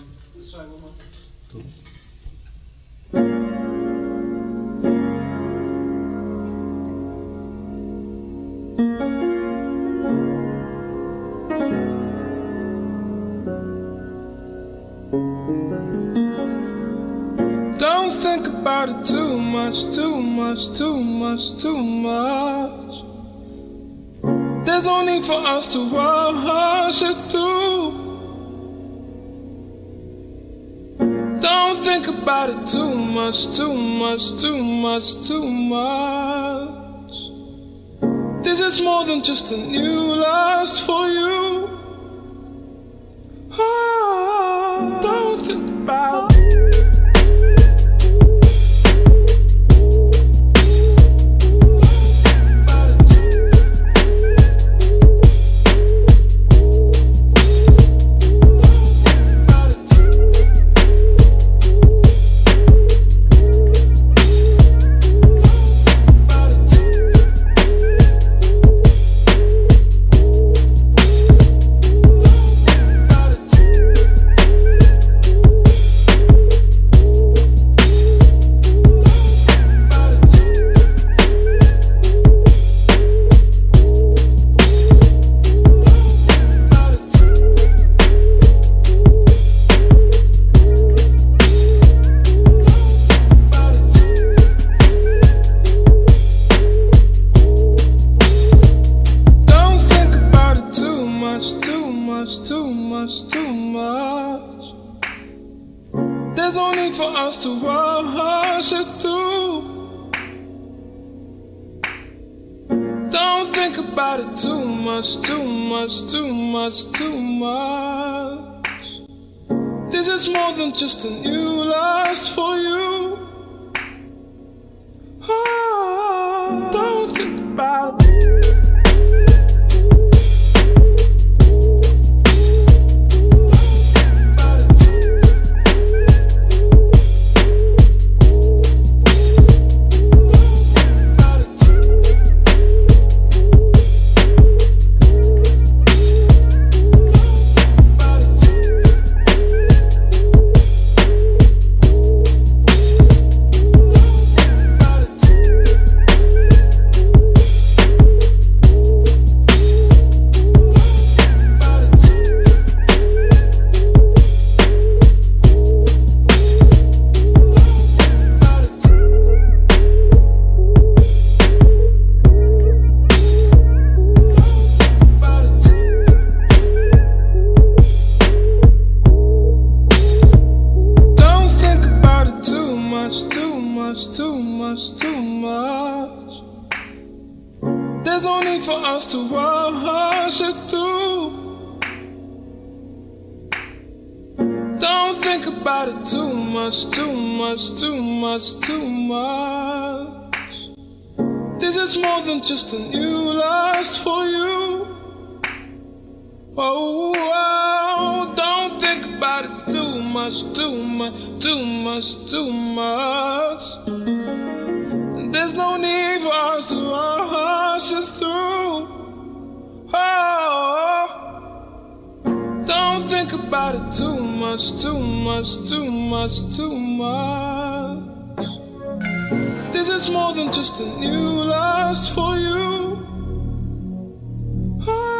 Um, one more time. Cool. Don't think about it too much, too much, too much, too much. There's no need for us to rush it through. Think about it too much, too much, too much, too much. This is more than just a new lust for you. Too much, too much. There's no need for us to rush it through. Don't think about it too much, too much, too much, too much. This is more than just a new lust for you. Oh, oh, oh don't think about it much, too much, too much, too much. There's no need for us to rush this through. Oh, don't think about it too much, too much, too much, too much. This is more than just a new lust for you. Ah,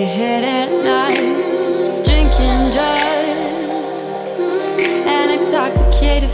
Your head at night, drinking drugs, mm, and intoxicated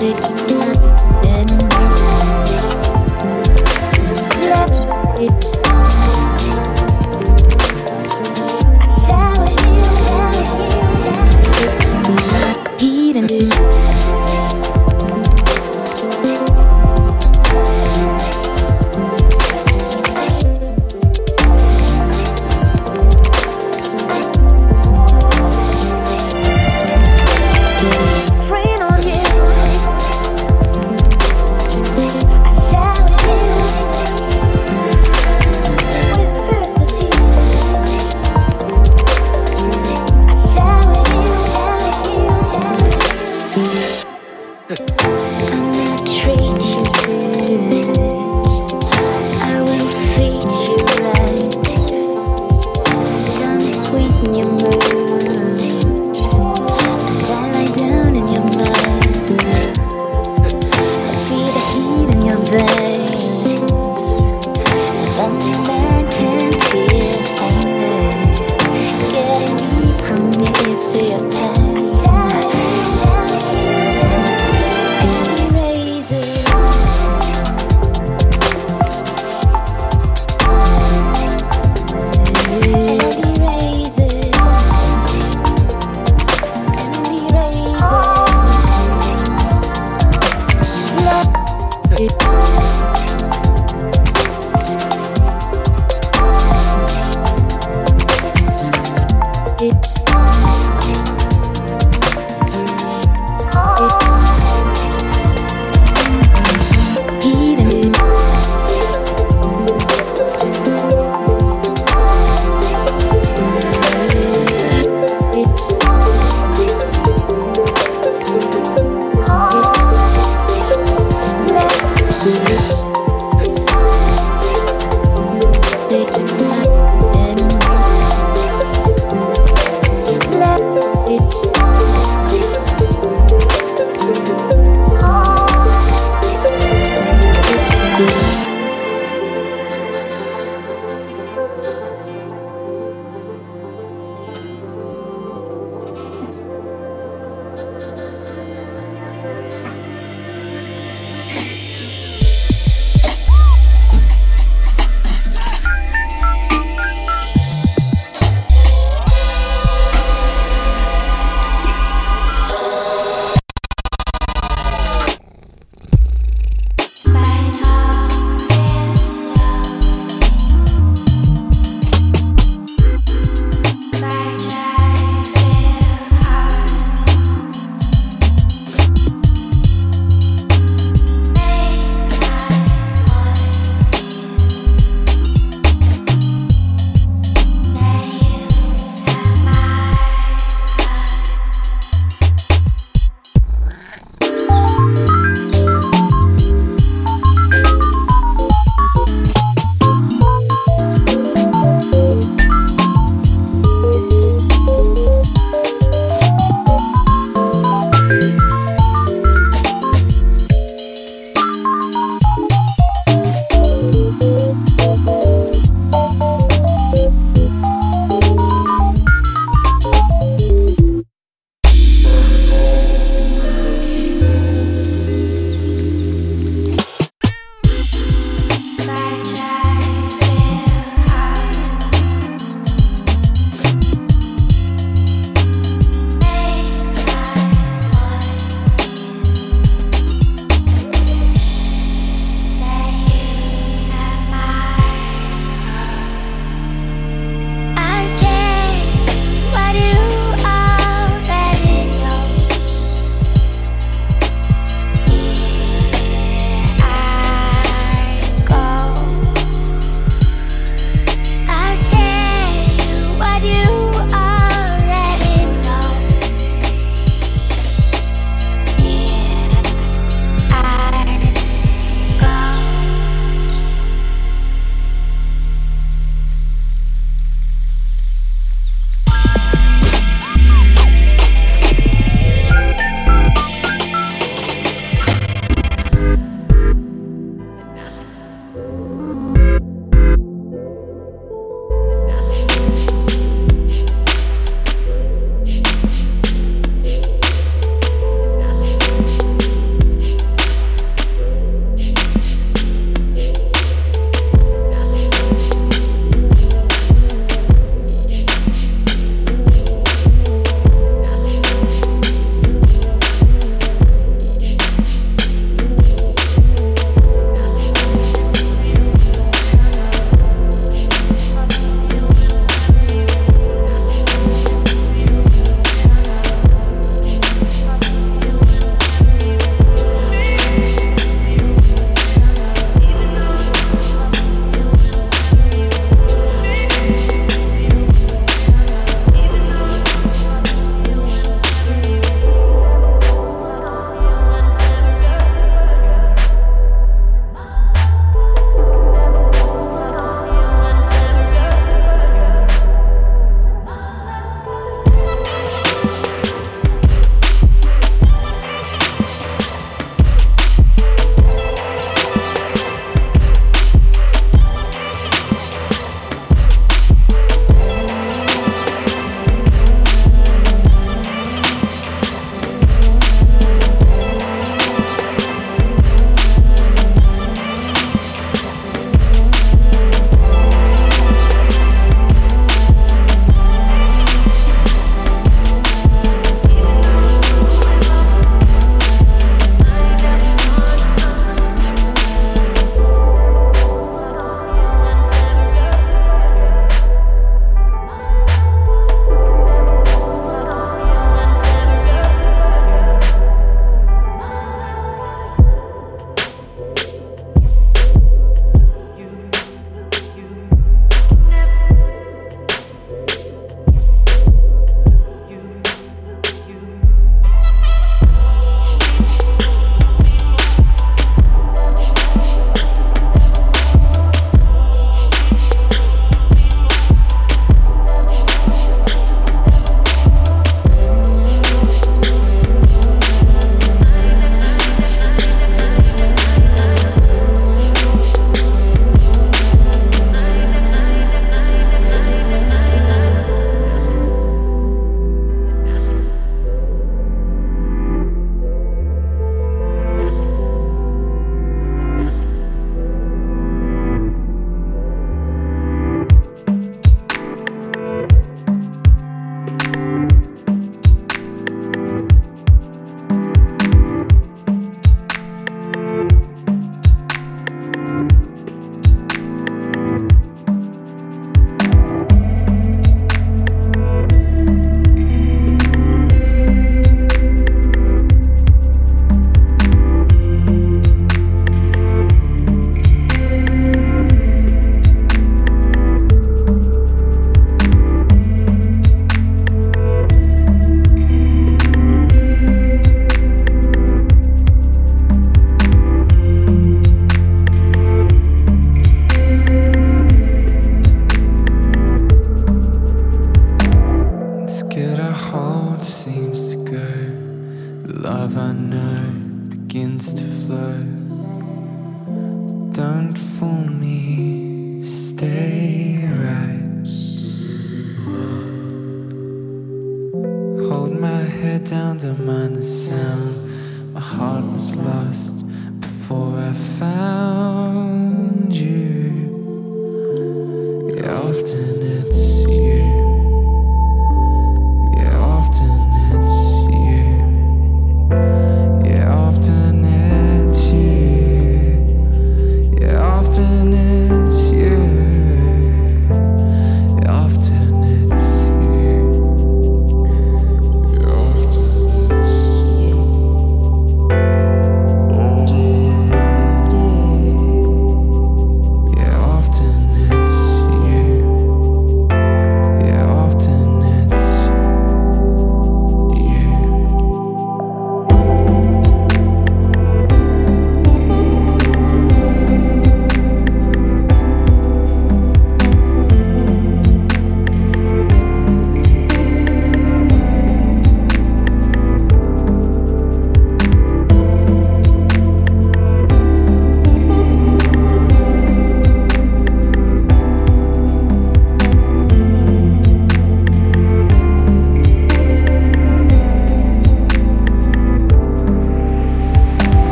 Six.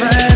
friend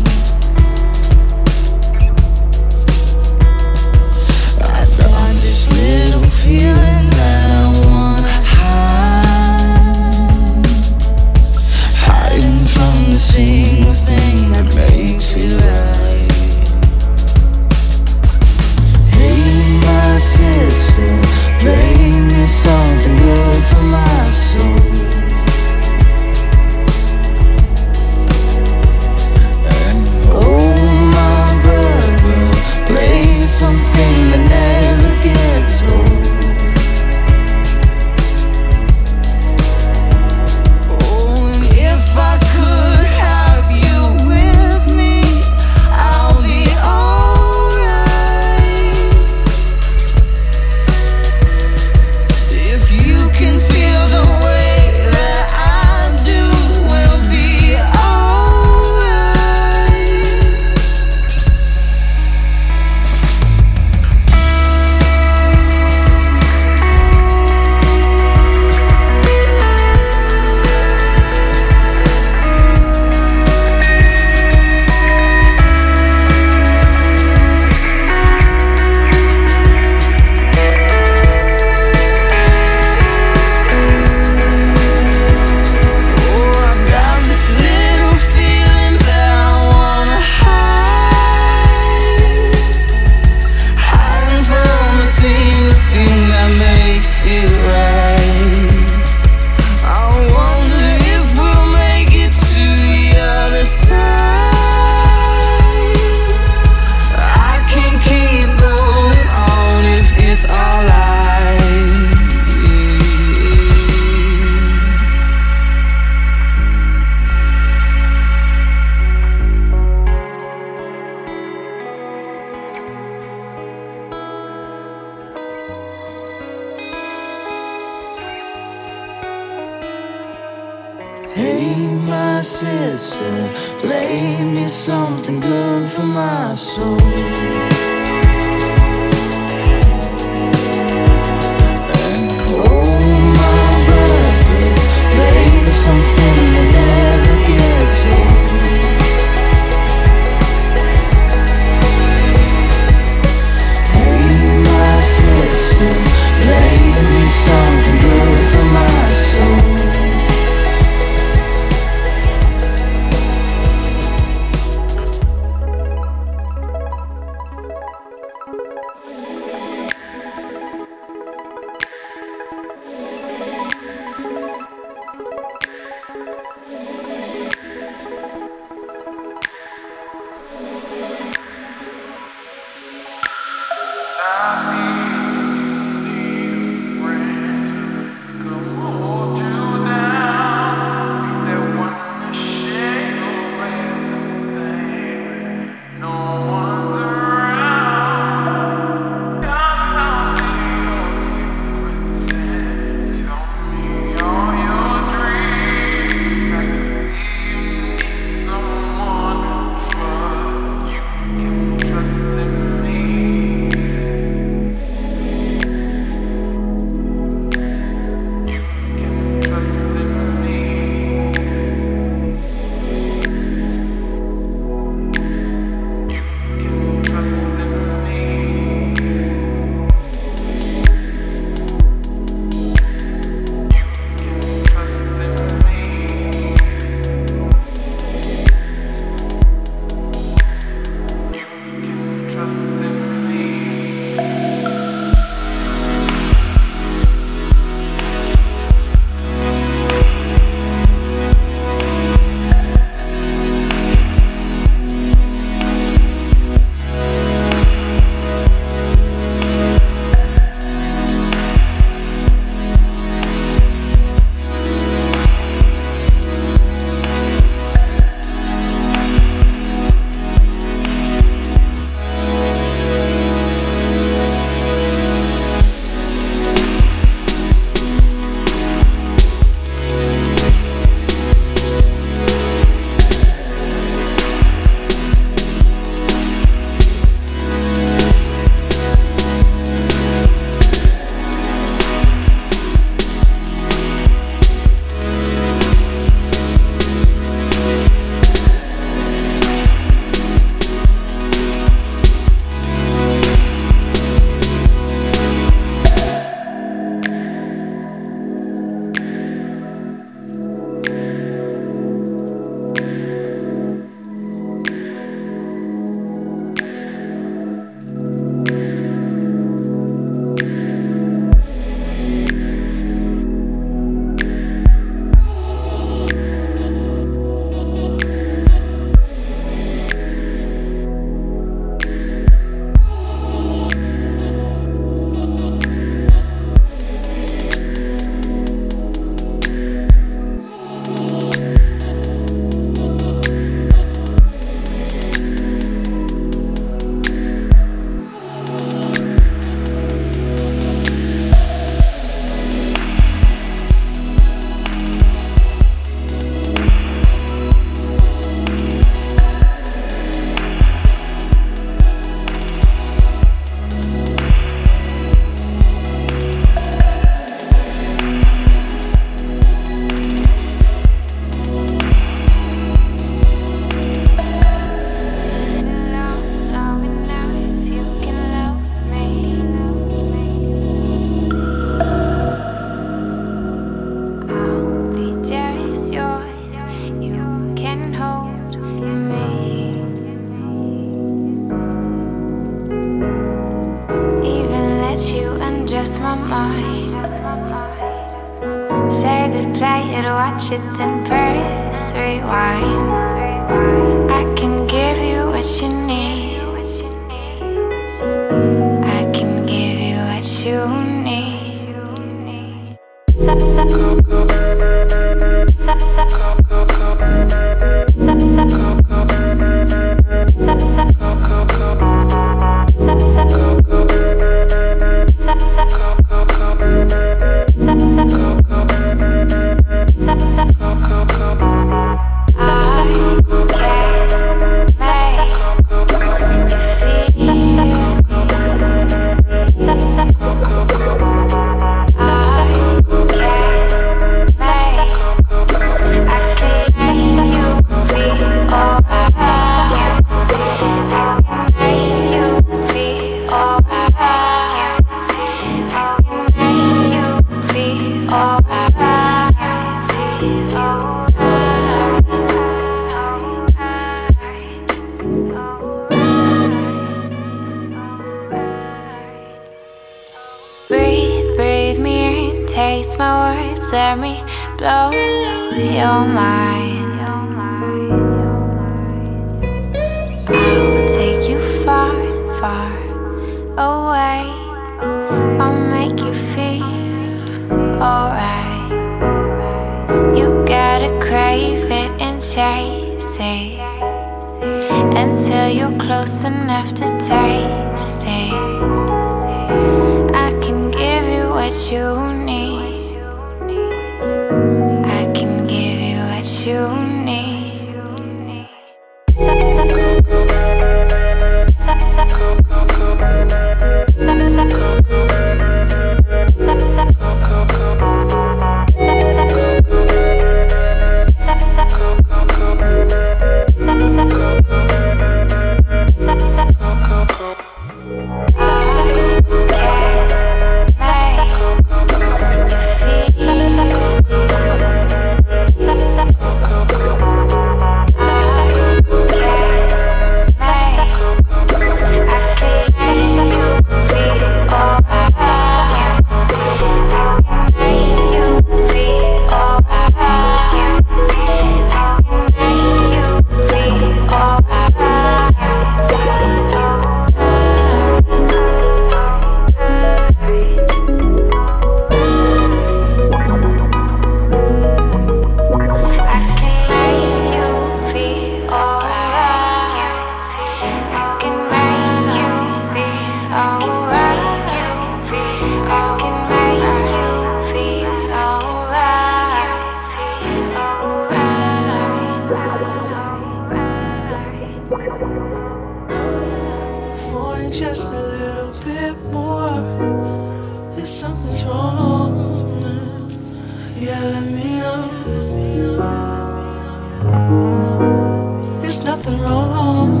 nothing wrong.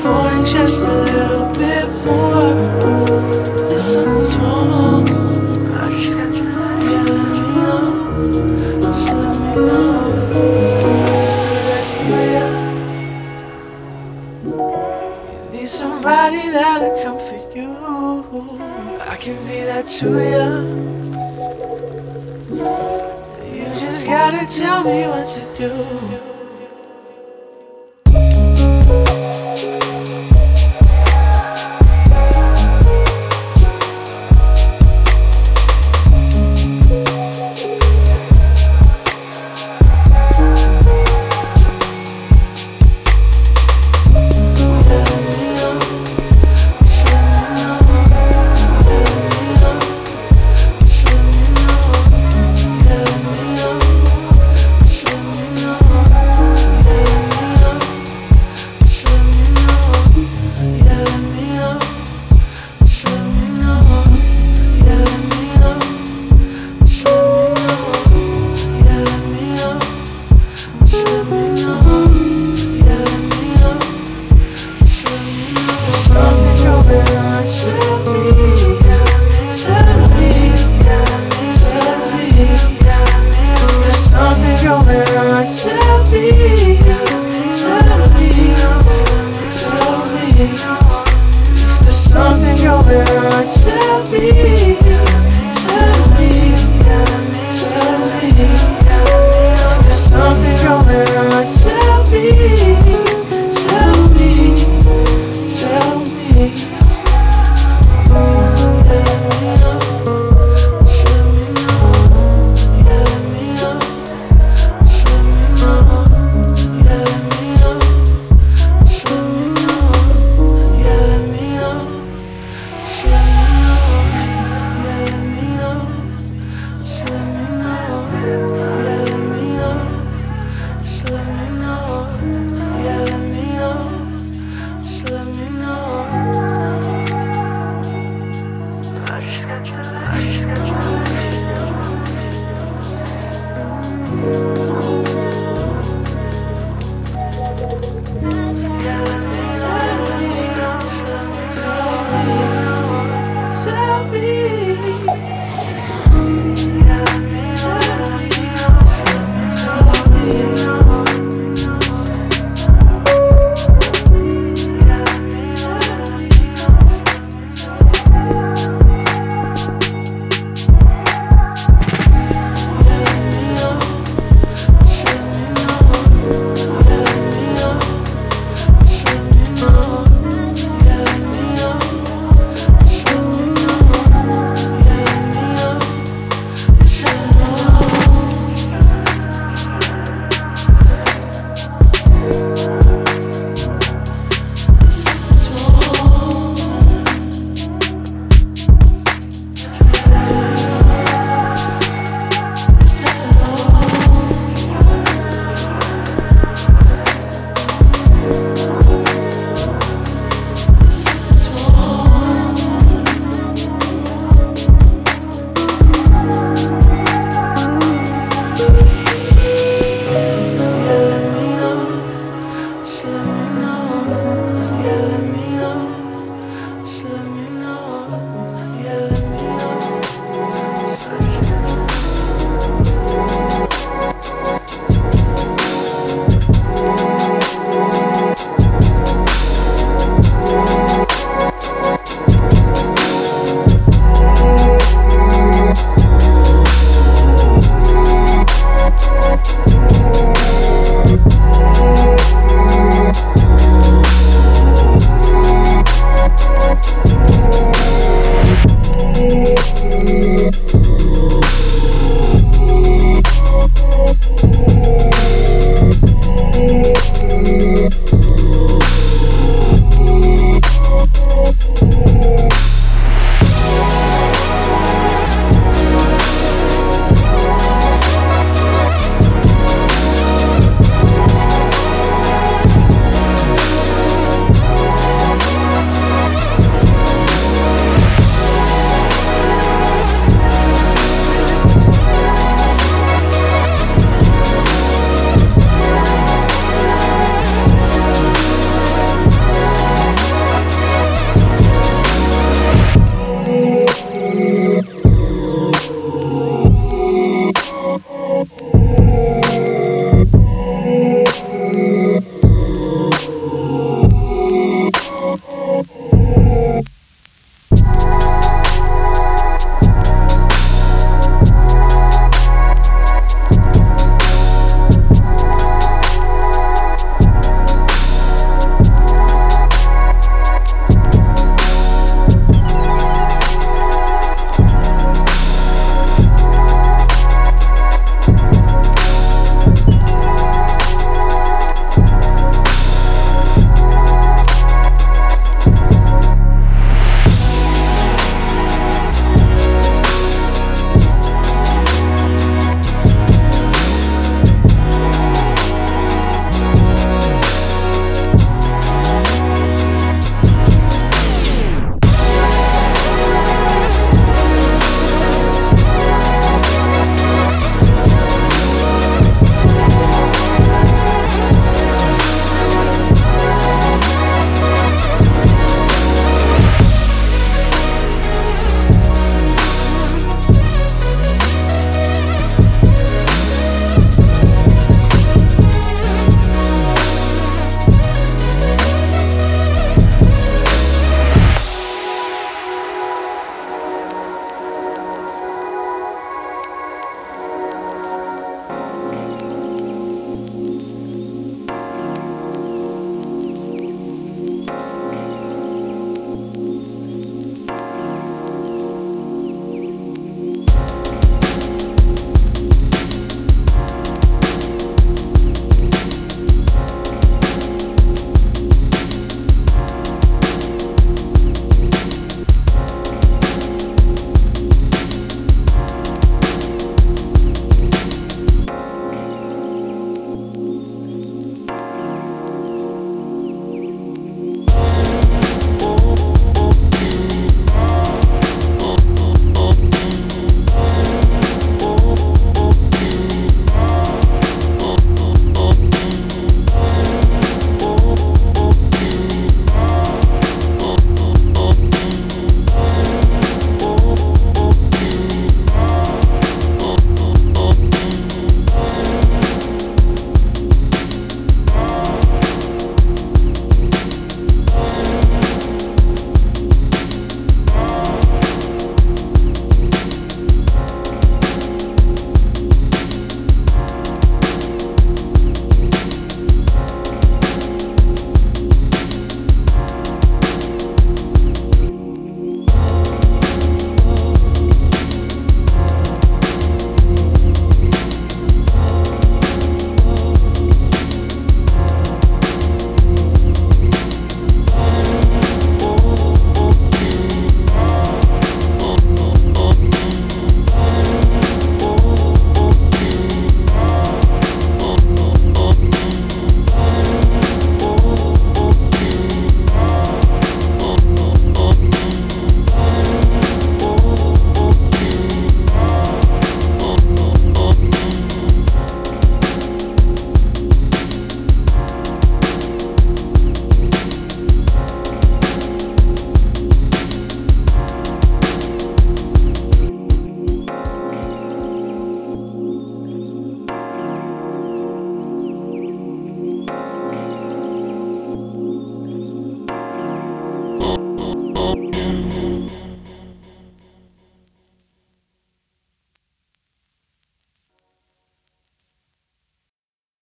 Falling just a little bit more. There's something's wrong. Let me know. Let me know. It's you need somebody that'll come for you. I can be that to you. tell me what to do.